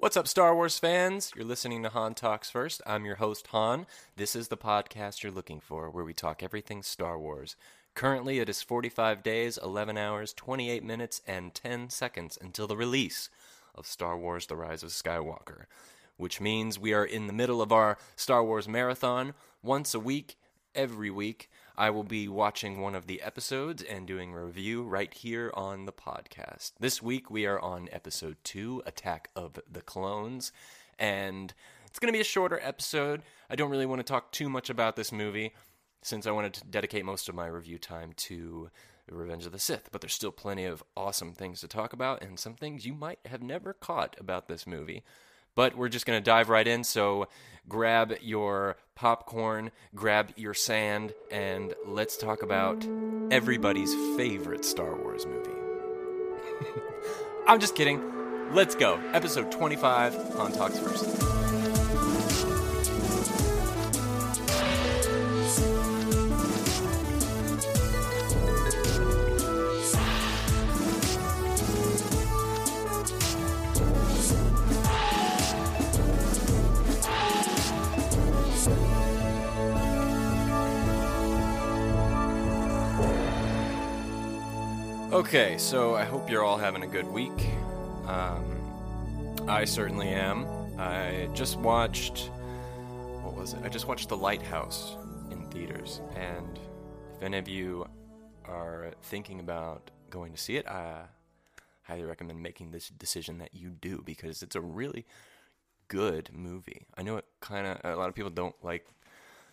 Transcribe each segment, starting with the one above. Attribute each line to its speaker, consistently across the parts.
Speaker 1: What's up, Star Wars fans? You're listening to Han Talks First. I'm your host, Han. This is the podcast you're looking for, where we talk everything Star Wars. Currently, it is 45 days, 11 hours, 28 minutes, and 10 seconds until the release of Star Wars The Rise of Skywalker, which means we are in the middle of our Star Wars marathon. Once a week, every week, I will be watching one of the episodes and doing a review right here on the podcast. This week, we are on episode 2 Attack of the Clones, and it's going to be a shorter episode. I don't really want to talk too much about this movie since I wanted to dedicate most of my review time to Revenge of the Sith, but there's still plenty of awesome things to talk about and some things you might have never caught about this movie. But we're just going to dive right in, so grab your popcorn, grab your sand, and let's talk about everybody's favorite Star Wars movie. I'm just kidding. Let's go. Episode 25 Han Talks First. Okay, so I hope you're all having a good week. Um, I certainly am. I just watched. What was it? I just watched The Lighthouse in theaters. And if any of you are thinking about going to see it, I highly recommend making this decision that you do because it's a really good movie. I know it kind of. A lot of people don't like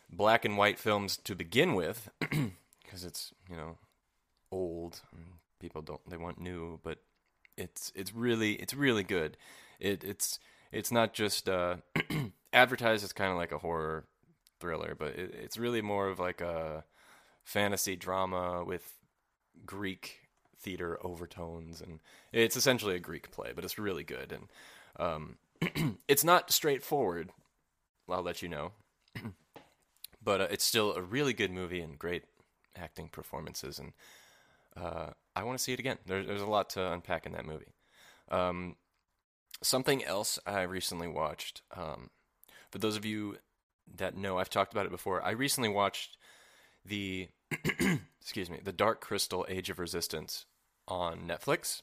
Speaker 1: black and white films to begin with because it's, you know, old and people don't they want new but it's it's really it's really good. It it's it's not just uh advertised as kind of like a horror thriller but it, it's really more of like a fantasy drama with greek theater overtones and it's essentially a greek play but it's really good and um it's not straightforward i'll let you know but uh, it's still a really good movie and great acting performances and uh, I want to see it again. There, there's a lot to unpack in that movie. Um, something else I recently watched. Um, for those of you that know, I've talked about it before. I recently watched the excuse me, the Dark Crystal: Age of Resistance on Netflix.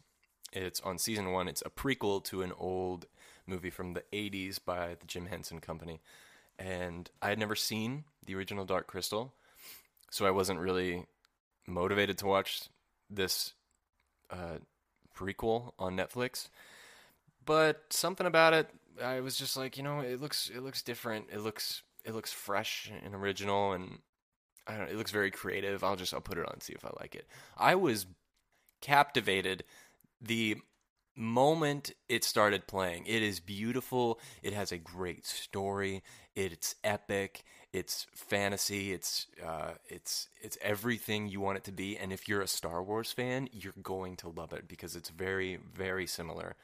Speaker 1: It's on season one. It's a prequel to an old movie from the '80s by the Jim Henson Company, and I had never seen the original Dark Crystal, so I wasn't really motivated to watch this uh, prequel on Netflix, but something about it, I was just like, you know, it looks it looks different. It looks it looks fresh and original, and I don't it looks very creative. I'll just I'll put it on and see if I like it. I was captivated the moment it started playing. It is beautiful. It has a great story. It's epic it's fantasy it's uh, it's it's everything you want it to be and if you're a Star Wars fan you're going to love it because it's very very similar.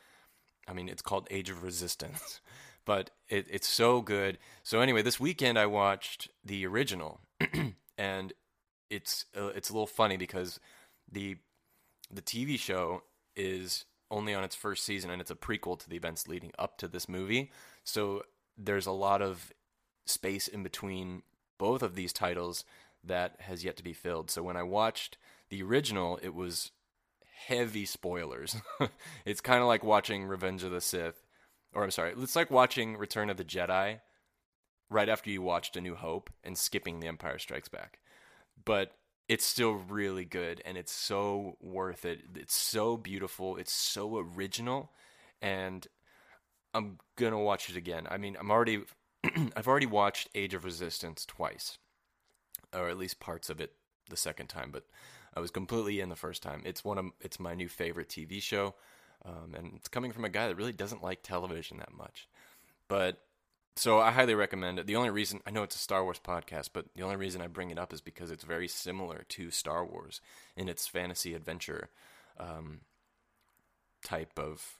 Speaker 1: I mean it's called Age of Resistance but it, it's so good. So anyway this weekend I watched the original and it's uh, it's a little funny because the the TV show is only on its first season and it's a prequel to the events leading up to this movie. So there's a lot of space in between both of these titles that has yet to be filled. So when I watched the original, it was heavy spoilers. it's kind of like watching Revenge of the Sith, or I'm sorry, it's like watching Return of the Jedi right after you watched A New Hope and skipping The Empire Strikes Back. But it's still really good and it's so worth it. It's so beautiful, it's so original, and I'm gonna watch it again. I mean, I'm already I've already watched Age of Resistance twice, or at least parts of it the second time, but I was completely in the first time. It's one of it's my new favorite TV show, um, and it's coming from a guy that really doesn't like television that much. But so I highly recommend it. The only reason I know it's a Star Wars podcast, but the only reason I bring it up is because it's very similar to Star Wars in its fantasy adventure um, type of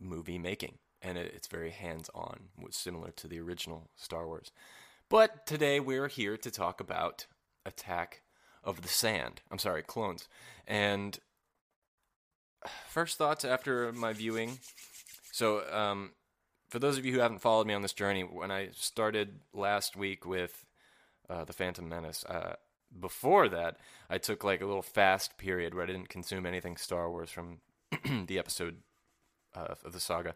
Speaker 1: movie making and it, it's very hands on, similar to the original Star Wars. But today we're here to talk about Attack of the Sand. I'm sorry, clones. And first thoughts after my viewing. So, um, for those of you who haven't followed me on this journey, when I started last week with uh, the Phantom Menace, uh, before that, I took like a little fast period where I didn't consume anything Star Wars from the episode uh, of the saga.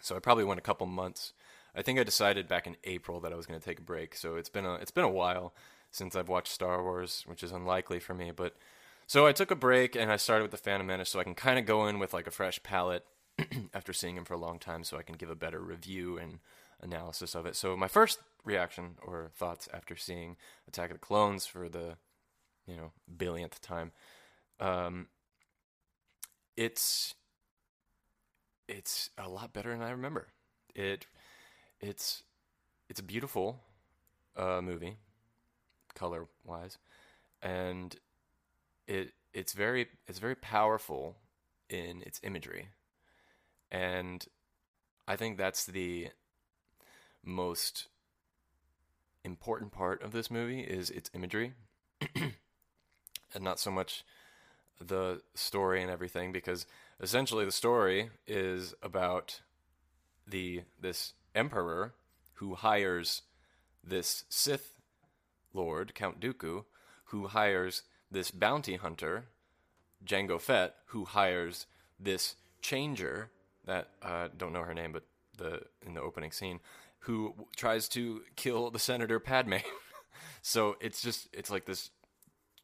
Speaker 1: So I probably went a couple months. I think I decided back in April that I was going to take a break. So it's been a it's been a while since I've watched Star Wars, which is unlikely for me. But so I took a break and I started with the Phantom Menace, so I can kind of go in with like a fresh palette after seeing him for a long time, so I can give a better review and analysis of it. So my first reaction or thoughts after seeing Attack of the Clones for the you know billionth time, um, it's it's a lot better than I remember. It it's it's a beautiful uh, movie, color wise, and it it's very it's very powerful in its imagery, and I think that's the most important part of this movie is its imagery, and not so much the story and everything because essentially the story is about the this emperor who hires this Sith lord Count Dooku who hires this bounty hunter Jango Fett who hires this changer that I uh, don't know her name but the in the opening scene who tries to kill the senator Padme. So it's just it's like this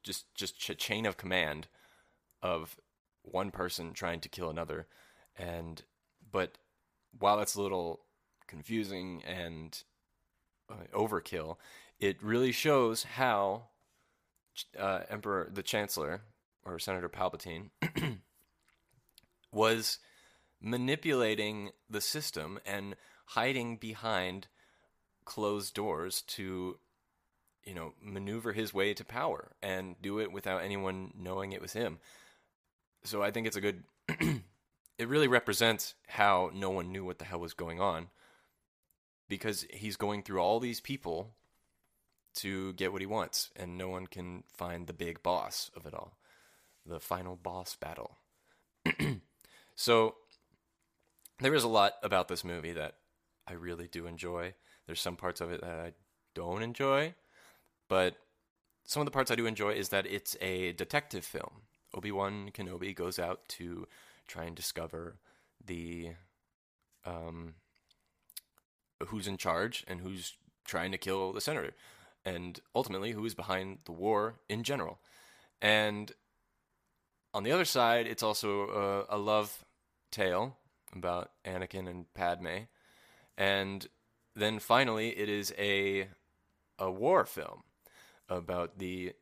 Speaker 1: just just ch- chain of command of one person trying to kill another. And but while that's a little confusing and uh, overkill it really shows how uh, emperor the chancellor or senator palpatine was manipulating the system and hiding behind closed doors to you know maneuver his way to power and do it without anyone knowing it was him so I think it's a good. it really represents how no one knew what the hell was going on, because he's going through all these people to get what he wants, and no one can find the big boss of it all, the final boss battle. so there is a lot about this movie that I really do enjoy. There's some parts of it that I don't enjoy, but some of the parts I do enjoy is that it's a detective film. Obi Wan Kenobi goes out to try and discover the um, who's in charge and who's trying to kill the senator, and ultimately who is behind the war in general. And on the other side, it's also a, a love tale about Anakin and Padme, and then finally, it is a a war film about the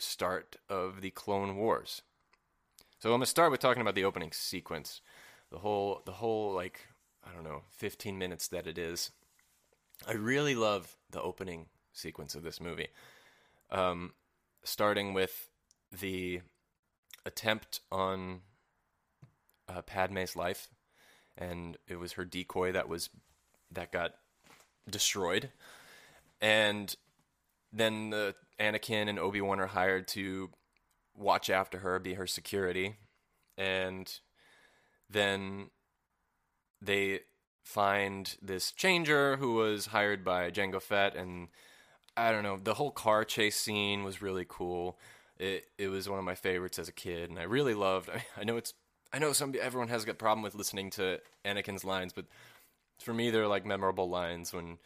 Speaker 1: start of the Clone Wars. So I'm gonna start with talking about the opening sequence, the whole the whole like I don't know 15 minutes that it is. I really love the opening sequence of this movie, um, starting with the attempt on uh, Padme's life, and it was her decoy that was that got destroyed, and then the Anakin and Obi Wan are hired to watch after her, be her security, and then they find this changer who was hired by Jango Fett, and I don't know. The whole car chase scene was really cool. It it was one of my favorites as a kid, and I really loved. I, I know it's I know some everyone has a problem with listening to Anakin's lines, but for me, they're like memorable lines when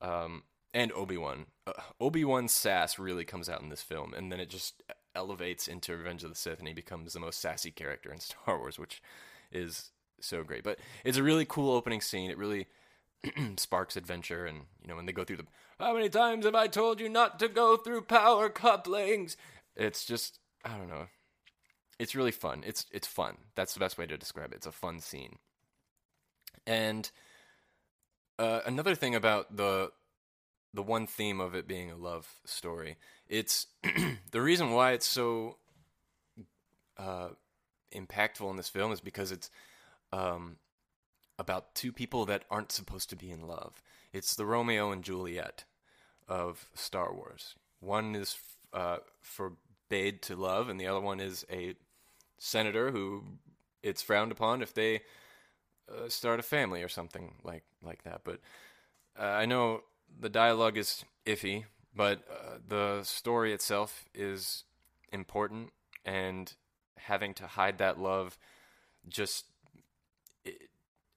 Speaker 1: um, and Obi Wan. Uh, Obi Wan's sass really comes out in this film, and then it just elevates into Revenge of the Sith, and he becomes the most sassy character in Star Wars, which is so great. But it's a really cool opening scene. It really sparks adventure, and you know when they go through the how many times have I told you not to go through power couplings? It's just I don't know. It's really fun. It's it's fun. That's the best way to describe it. It's a fun scene. And uh, another thing about the the one theme of it being a love story. It's the reason why it's so uh, impactful in this film is because it's um, about two people that aren't supposed to be in love. It's the Romeo and Juliet of Star Wars. One is uh, forbade to love, and the other one is a senator who it's frowned upon if they uh, start a family or something like like that. But uh, I know the dialogue is iffy, but uh, the story itself is important, and having to hide that love just it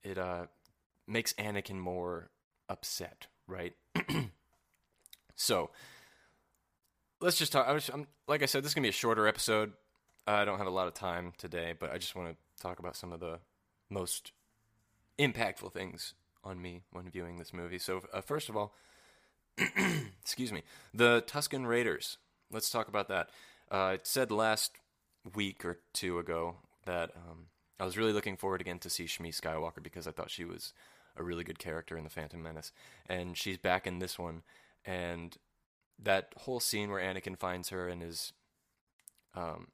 Speaker 1: it uh makes Anakin more upset, right? so let's just talk. I was, I'm, like I said, this is gonna be a shorter episode. I don't have a lot of time today, but I just want to talk about some of the most impactful things on me when viewing this movie. So, uh, first of all, excuse me, the Tusken Raiders. Let's talk about that. Uh, I said last week or two ago that um, I was really looking forward again to see Shmi Skywalker because I thought she was a really good character in the Phantom Menace, and she's back in this one. And that whole scene where Anakin finds her and is um,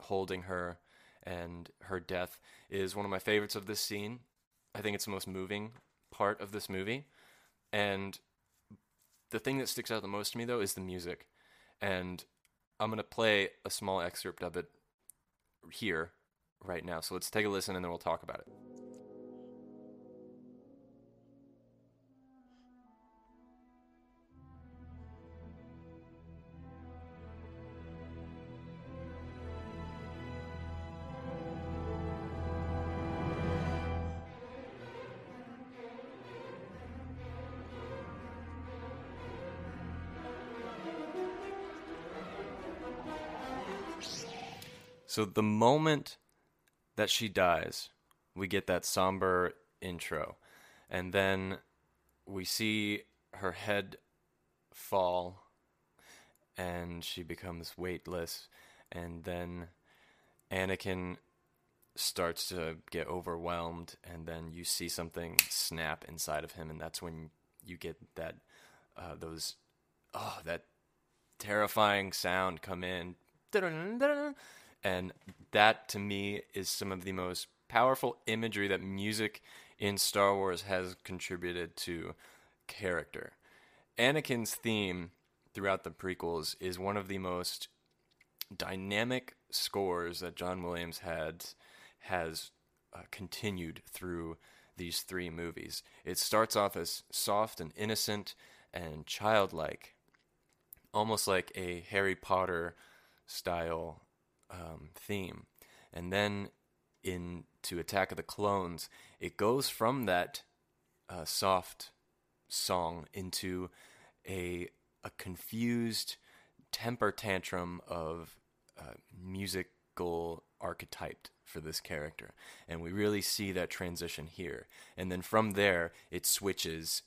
Speaker 1: holding her and her death is one of my favorites of this scene. I think it's the most moving part of this movie. And the thing that sticks out the most to me, though, is the music. And I'm going to play a small excerpt of it here right now. So let's take a listen and then we'll talk about it. So the moment that she dies, we get that somber intro. And then we see her head fall and she becomes weightless. And then Anakin starts to get overwhelmed. And then you see something snap inside of him. And that's when you get that, uh, those, oh, that terrifying sound come in. And that to me is some of the most powerful imagery that music in Star Wars has contributed to character. Anakin's theme throughout the prequels is one of the most dynamic scores that John Williams had has uh, continued through these three movies. It starts off as soft and innocent and childlike, almost like a Harry Potter style um, theme. And then in to Attack of the Clones, it goes from that uh, soft song into a a confused temper tantrum of uh, musical archetype for this character, and we really see that transition here. And then from there, it switches,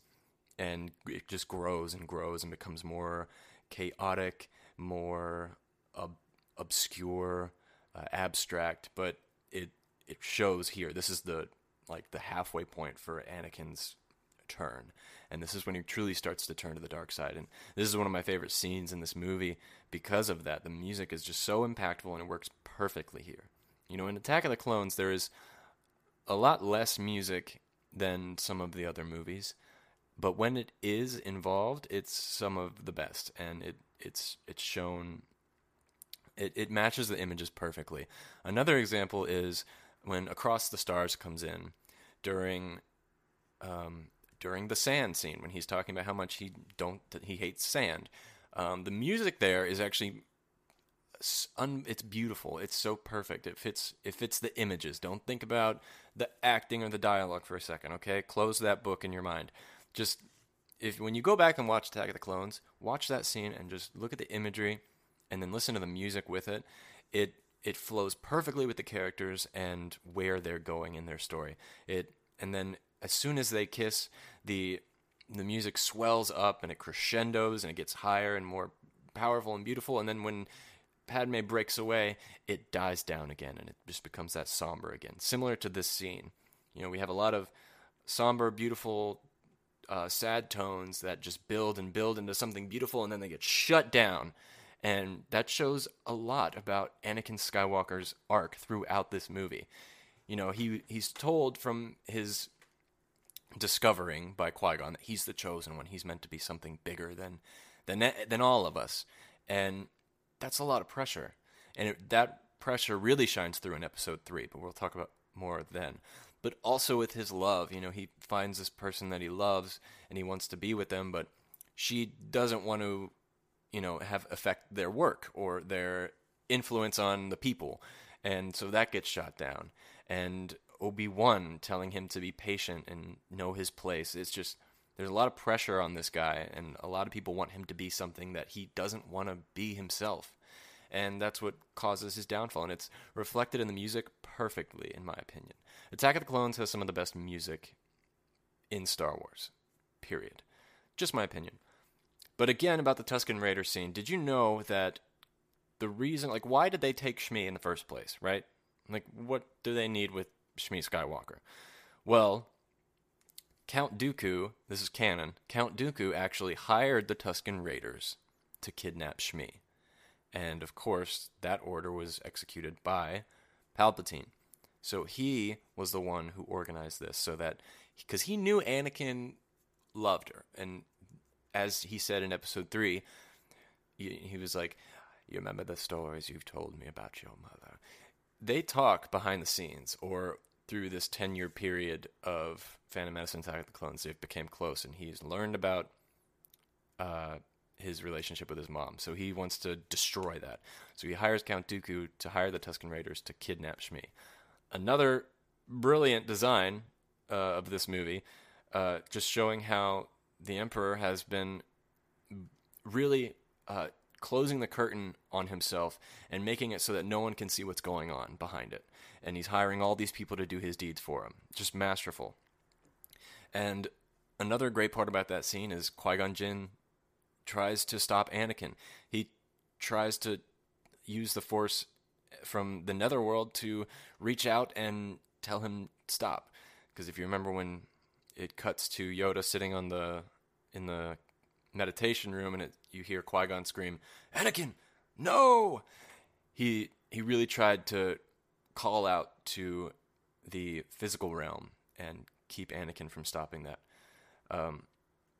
Speaker 1: and it just grows and grows and becomes more chaotic, more obscure, uh, abstract, but it it shows here. This is the like the halfway point for Anakin's turn, and this is when he truly starts to turn to the dark side. And this is one of my favorite scenes in this movie because of that. The music is just so impactful, and it works perfectly here. You know, in Attack of the Clones, there is a lot less music than some of the other movies, but when it is involved, it's some of the best, and it it's it's shown it, it matches the images perfectly. Another example is when Across the Stars comes in during um, during the sand scene when he's talking about how much he don't he hates sand. Um, the music there is actually un, it's beautiful. It's so perfect. It fits it fits the images. Don't think about the acting or the dialogue for a second. Okay, close that book in your mind. Just if when you go back and watch Attack of the Clones, watch that scene and just look at the imagery and then listen to the music with it, it it flows perfectly with the characters and where they're going in their story. It and then as soon as they kiss, the the music swells up and it crescendos and it gets higher and more powerful and beautiful. And then when Padme breaks away, it dies down again and it just becomes that somber again. Similar to this scene. You know, we have a lot of somber, beautiful, uh, sad tones that just build and build into something beautiful and then they get shut down and that shows a lot about Anakin Skywalker's arc throughout this movie. You know, he he's told from his discovering by Qui-Gon that he's the chosen one. He's meant to be something bigger than than than all of us. And that's a lot of pressure. And it, that pressure really shines through in episode 3, but we'll talk about more then. but also with his love. You know, he finds this person that he loves and he wants to be with them, but she doesn't want to, you know, have affect their work or their influence on the people. And so that gets shot down. And Obi-Wan telling him to be patient and know his place. It's just there's a lot of pressure on this guy and a lot of people want him to be something that he doesn't want to be himself. And that's what causes his downfall and it's reflected in the music perfectly in my opinion. Attack of the Clones has some of the best music in Star Wars. Period. Just my opinion. But again, about the Tusken Raider scene, did you know that the reason, like, why did they take Shmi in the first place, right? Like, what do they need with Shmi Skywalker? Well, Count Dooku, this is canon, Count Dooku actually hired the Tusken Raiders to kidnap Shmi. And of course, that order was executed by Palpatine. So he was the one who organized this so that because he knew Anakin loved her and as he said in episode 3 he, was like you remember the stories you've told me about your mother? They talk behind the scenes or through this 10 year period of Phantom Menace and Attack of the Clones they've became close and he's learned about uh, his relationship with his mom. So he wants to destroy that. So he hires Count Dooku to hire the Tusken Raiders to kidnap Shmi. Another brilliant design uh, of this movie, uh, just showing how the Emperor has been really uh, closing the curtain on himself and making it so that no one can see what's going on behind it. And he's hiring all these people to do his deeds for him. Just masterful. And another great part about that scene is Qui Gon Jinn tries to stop Anakin. He tries to use the Force from the netherworld to reach out and tell him stop. Because if you remember when it cuts to Yoda sitting on the in the meditation room and it, you hear Qui Gon scream, "Anakin, no!" He he really tried to call out to the physical realm and keep Anakin from stopping that. Um,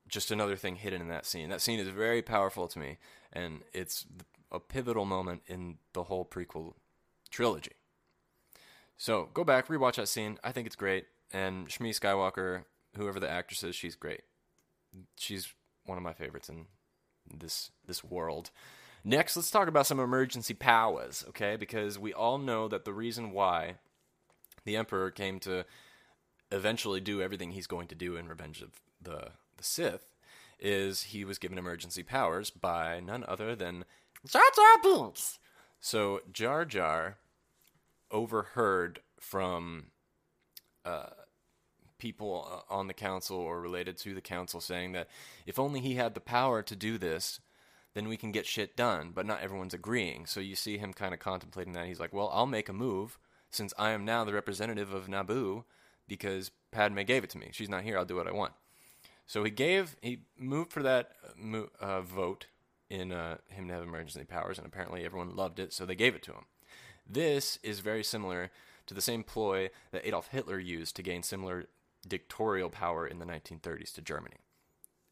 Speaker 1: just another thing hidden in that scene. That scene is very powerful to me, and it's a pivotal moment in the whole prequel trilogy. So go back, rewatch that scene. I think it's great. And Shmi Skywalker, whoever the actress is, she's great. She's one of my favorites in this this world. Next, let's talk about some emergency powers, okay? Because we all know that the reason why the Emperor came to eventually do everything he's going to do in Revenge of the the Sith is he was given emergency powers by none other than Jar Jar Binks. So Jar Jar overheard from uh, people uh, on the council or related to the council saying that if only he had the power to do this, then we can get shit done. But not everyone's agreeing. So you see him kind of contemplating that. He's like, well, I'll make a move since I am now the representative of Naboo because Padme gave it to me. She's not here. I'll do what I want. So he gave, he moved for that uh, uh vote in uh, him to have emergency powers, and apparently everyone loved it, so they gave it to him. This is very similar to the same ploy that Adolf Hitler used to gain similar dictatorial power in the 1930s to Germany.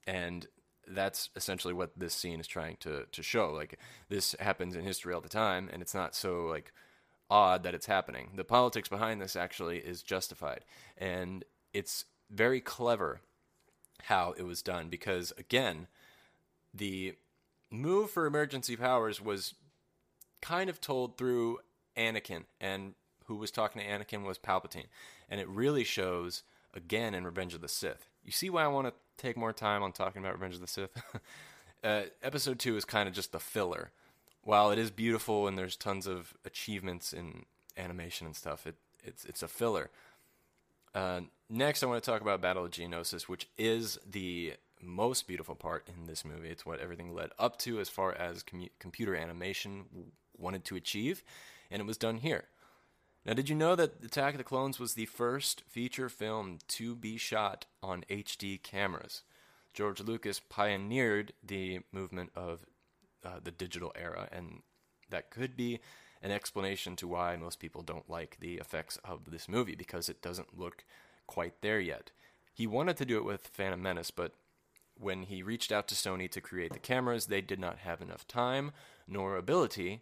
Speaker 1: And that's essentially what this scene is trying to to show. Like this happens in history all the time, and it's not so like odd that it's happening. The politics behind this actually is justified, and it's very clever how it was done because again, the move for emergency powers was kind of told through Anakin, and who was talking to Anakin was Palpatine. And it really shows again in Revenge of the Sith. You see why I want to take more time on talking about Revenge of the Sith? uh, episode 2 is kind of just the filler. While it is beautiful and there's tons of achievements in animation and stuff, it, it's, it's a filler. Uh, next, I want to talk about Battle of Geonosis, which is the most beautiful part in this movie. It's what everything led up to as far as com- computer animation wanted to achieve, and it was done here. Now, did you know that Attack of the Clones was the first feature film to be shot on HD cameras? George Lucas pioneered the movement of uh, the digital era, and that could be an explanation to why most people don't like the effects of this movie because it doesn't look quite there yet. He wanted to do it with Phantom Menace, but when he reached out to Sony to create the cameras, they did not have enough time nor ability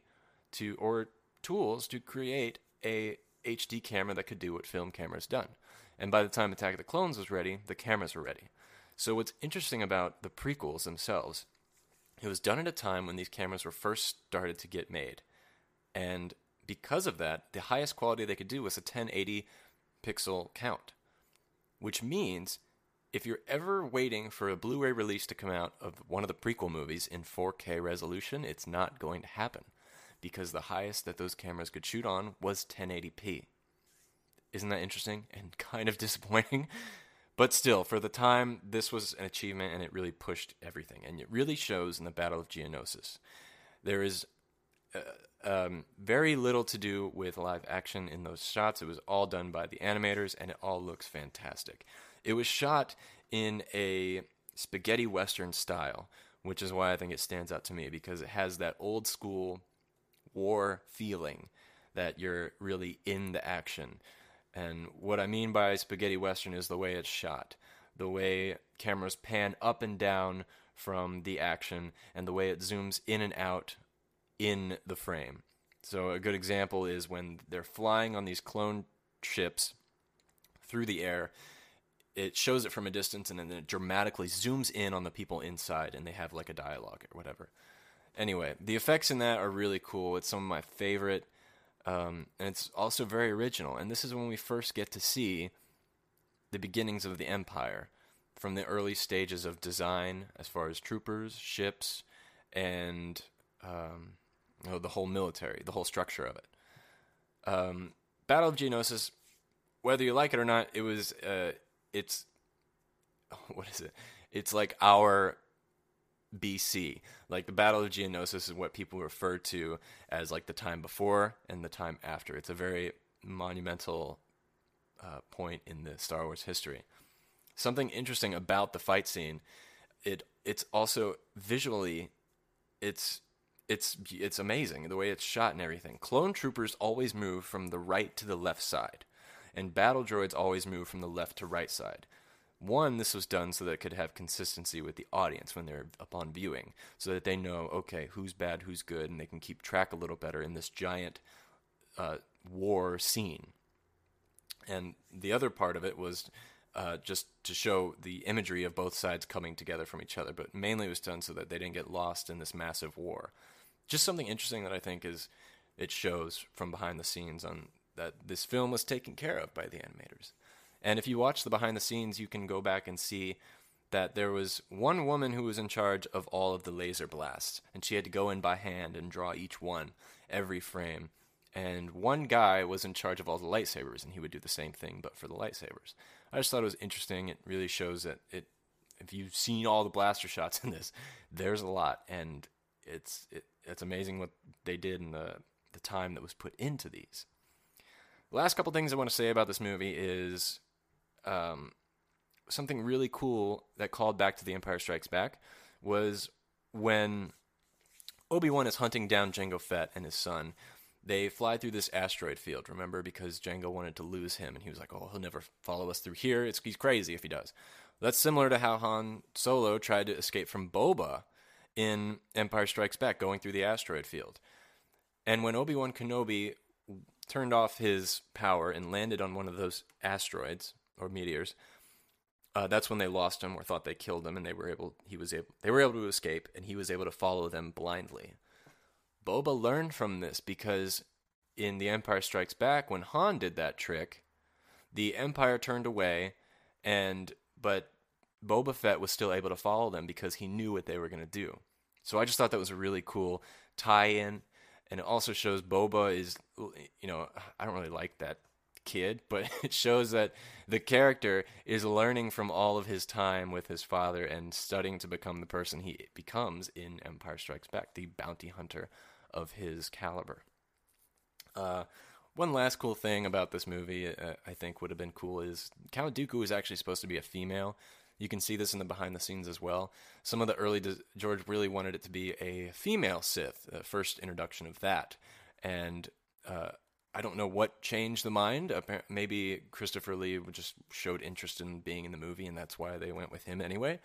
Speaker 1: to or tools to create a HD camera that could do what film cameras done. And by the time Attack of the Clones was ready, the cameras were ready. So what's interesting about the prequels themselves, it was done at a time when these cameras were first started to get made. And because of that, the highest quality they could do was a 1080 pixel count, which means if you're ever waiting for a Blu ray release to come out of one of the prequel movies in 4K resolution, it's not going to happen because the highest that those cameras could shoot on was 1080p. Isn't that interesting and kind of disappointing? But still, for the time, this was an achievement and it really pushed everything. And it really shows in the Battle of Geonosis. There is uh, um, very little to do with live action in those shots. It was all done by the animators and it all looks fantastic. It was shot in a spaghetti western style, which is why I think it stands out to me because it has that old school war feeling that you're really in the action. And what I mean by spaghetti western is the way it's shot, the way cameras pan up and down from the action, and the way it zooms in and out in the frame. So, a good example is when they're flying on these clone ships through the air, it shows it from a distance and then it dramatically zooms in on the people inside and they have like a dialogue or whatever. Anyway, the effects in that are really cool. It's some of my favorite um, and it's also very original. And this is when we first get to see the beginnings of the Empire from the early stages of design, as far as troopers, ships, and um, you know, the whole military, the whole structure of it. Um, Battle of Geonosis, whether you like it or not, it was uh, it's what is it? It's like our BC. Like the Battle of Geonosis is what people refer to as like the time before and the time after. It's a very monumental uh, point in the Star Wars history. Something interesting about the fight scene, it it's also visually, it's it's it's amazing the way it's shot and everything. Clone troopers always move from the right to the left side, and battle droids always move from the left to right side. One, this was done so that it could have consistency with the audience when they're upon viewing, so that they know, okay, who's bad, who's good, and they can keep track a little better in this giant uh, war scene. And the other part of it was uh, just to show the imagery of both sides coming together from each other, but mainly it was done so that they didn't get lost in this massive war. Just something interesting that I think is it shows from behind the scenes on that this film was taken care of by the animators. And if you watch the behind the scenes, you can go back and see that there was one woman who was in charge of all of the laser blasts, and she had to go in by hand and draw each one, every frame. And one guy was in charge of all the lightsabers, and he would do the same thing, but for the lightsabers. I just thought it was interesting. It really shows that it. If you've seen all the blaster shots in this, there's a lot, and it's it, it's amazing what they did in the the time that was put into these. The last couple things I want to say about this movie is um, something really cool that called back to The Empire Strikes Back was when Obi Wan is hunting down Jango Fett and his son. They fly through this asteroid field, remember, because Jango wanted to lose him, and he was like, "Oh, he'll never follow us through here. It's, he's crazy if he does." That's similar to how Han Solo tried to escape from Boba in Empire Strikes Back, going through the asteroid field. And when Obi Wan Kenobi turned off his power and landed on one of those asteroids, or meteors. Uh, that's when they lost him or thought they killed him, and they were able. He was able. They were able to escape, and he was able to follow them blindly. Boba learned from this because in The Empire Strikes Back, when Han did that trick, the Empire turned away, and but Boba Fett was still able to follow them because he knew what they were going to do. So I just thought that was a really cool tie-in, and it also shows Boba is, you know, I don't really like that kid, but it shows that the character is learning from all of his time with his father and studying to become the person he becomes in Empire Strikes Back, the bounty hunter of his caliber. Uh, one last cool thing about this movie, uh, I think, would have been cool is Count Dooku is actually supposed to be a female. You can see this in the behind the scenes as well. Some of the early George really wanted it to be a female Sith, the first introduction of that, and uh, I don't know what changed the mind. Maybe Christopher Lee just showed interest in being in the movie, and that's why they went with him anyway.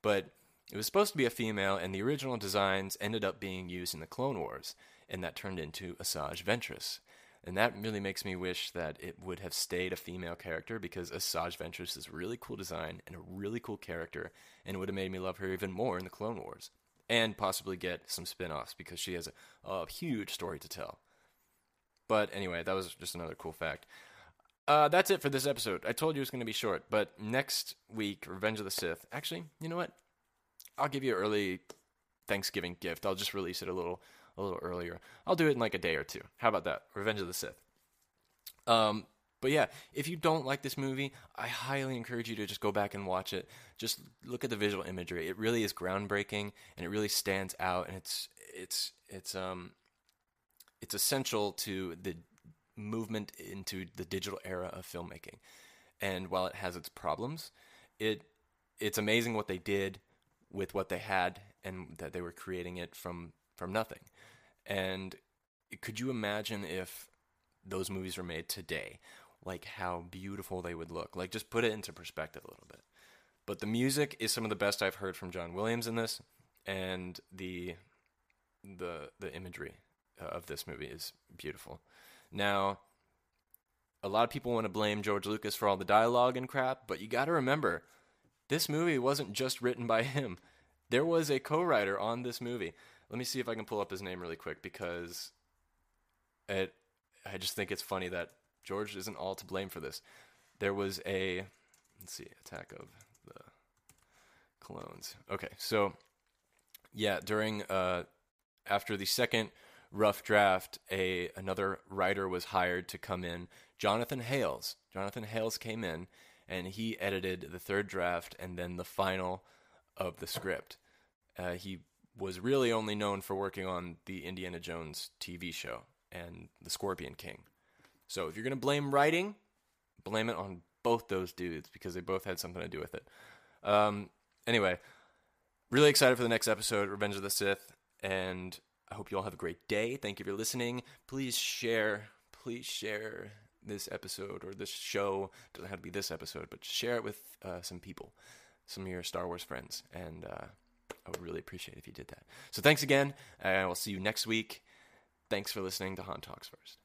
Speaker 1: But it was supposed to be a female, and the original designs ended up being used in the Clone Wars, and that turned into Asajj Ventress. And that really makes me wish that it would have stayed a female character because Asajj Ventress is a really cool design and a really cool character, and it would have made me love her even more in the Clone Wars. And possibly get some spin offs because she has a, a huge story to tell. But anyway, that was just another cool fact. Uh, that's it for this episode. I told you it was going to be short, but next week, Revenge of the Sith. Actually, you know what? I'll give you an early Thanksgiving gift. I'll just release it a little a little earlier. I'll do it in like a day or two. How about that? Revenge of the Sith. Um, but yeah, if you don't like this movie, I highly encourage you to just go back and watch it. Just look at the visual imagery. It really is groundbreaking and it really stands out and it's it's it's um it's essential to the movement into the digital era of filmmaking. And while it has its problems, it it's amazing what they did with what they had and that they were creating it from from nothing. And could you imagine if those movies were made today? Like how beautiful they would look. Like just put it into perspective a little bit. But the music is some of the best I've heard from John Williams in this, and the the the imagery of this movie is beautiful. Now, a lot of people want to blame George Lucas for all the dialogue and crap, but you got to remember, this movie wasn't just written by him. There was a co-writer on this movie. Let me see if I can pull up his name really quick because it I just think it's funny that George isn't all to blame for this. There was a let's see, attack of the clones. Okay, so yeah, during uh after the second rough draft, a another writer was hired to come in, Jonathan Hales. Jonathan Hales came in and he edited the third draft and then the final of the script. Uh, he was really only known for working on the Indiana Jones TV show and the Scorpion King. So if you're going to blame writing, blame it on both those dudes because they both had something to do with it. Um, anyway, really excited for the next episode, Revenge of the Sith, and I hope you all have a great day. Thank you for listening. Please share, please share this episode or this show. It doesn't have to be this episode, but share it with uh, some people, some of your Star Wars friends, and uh, I would really appreciate if you did that. So thanks again, and we'll see you next week. Thanks for listening to Han Talks First.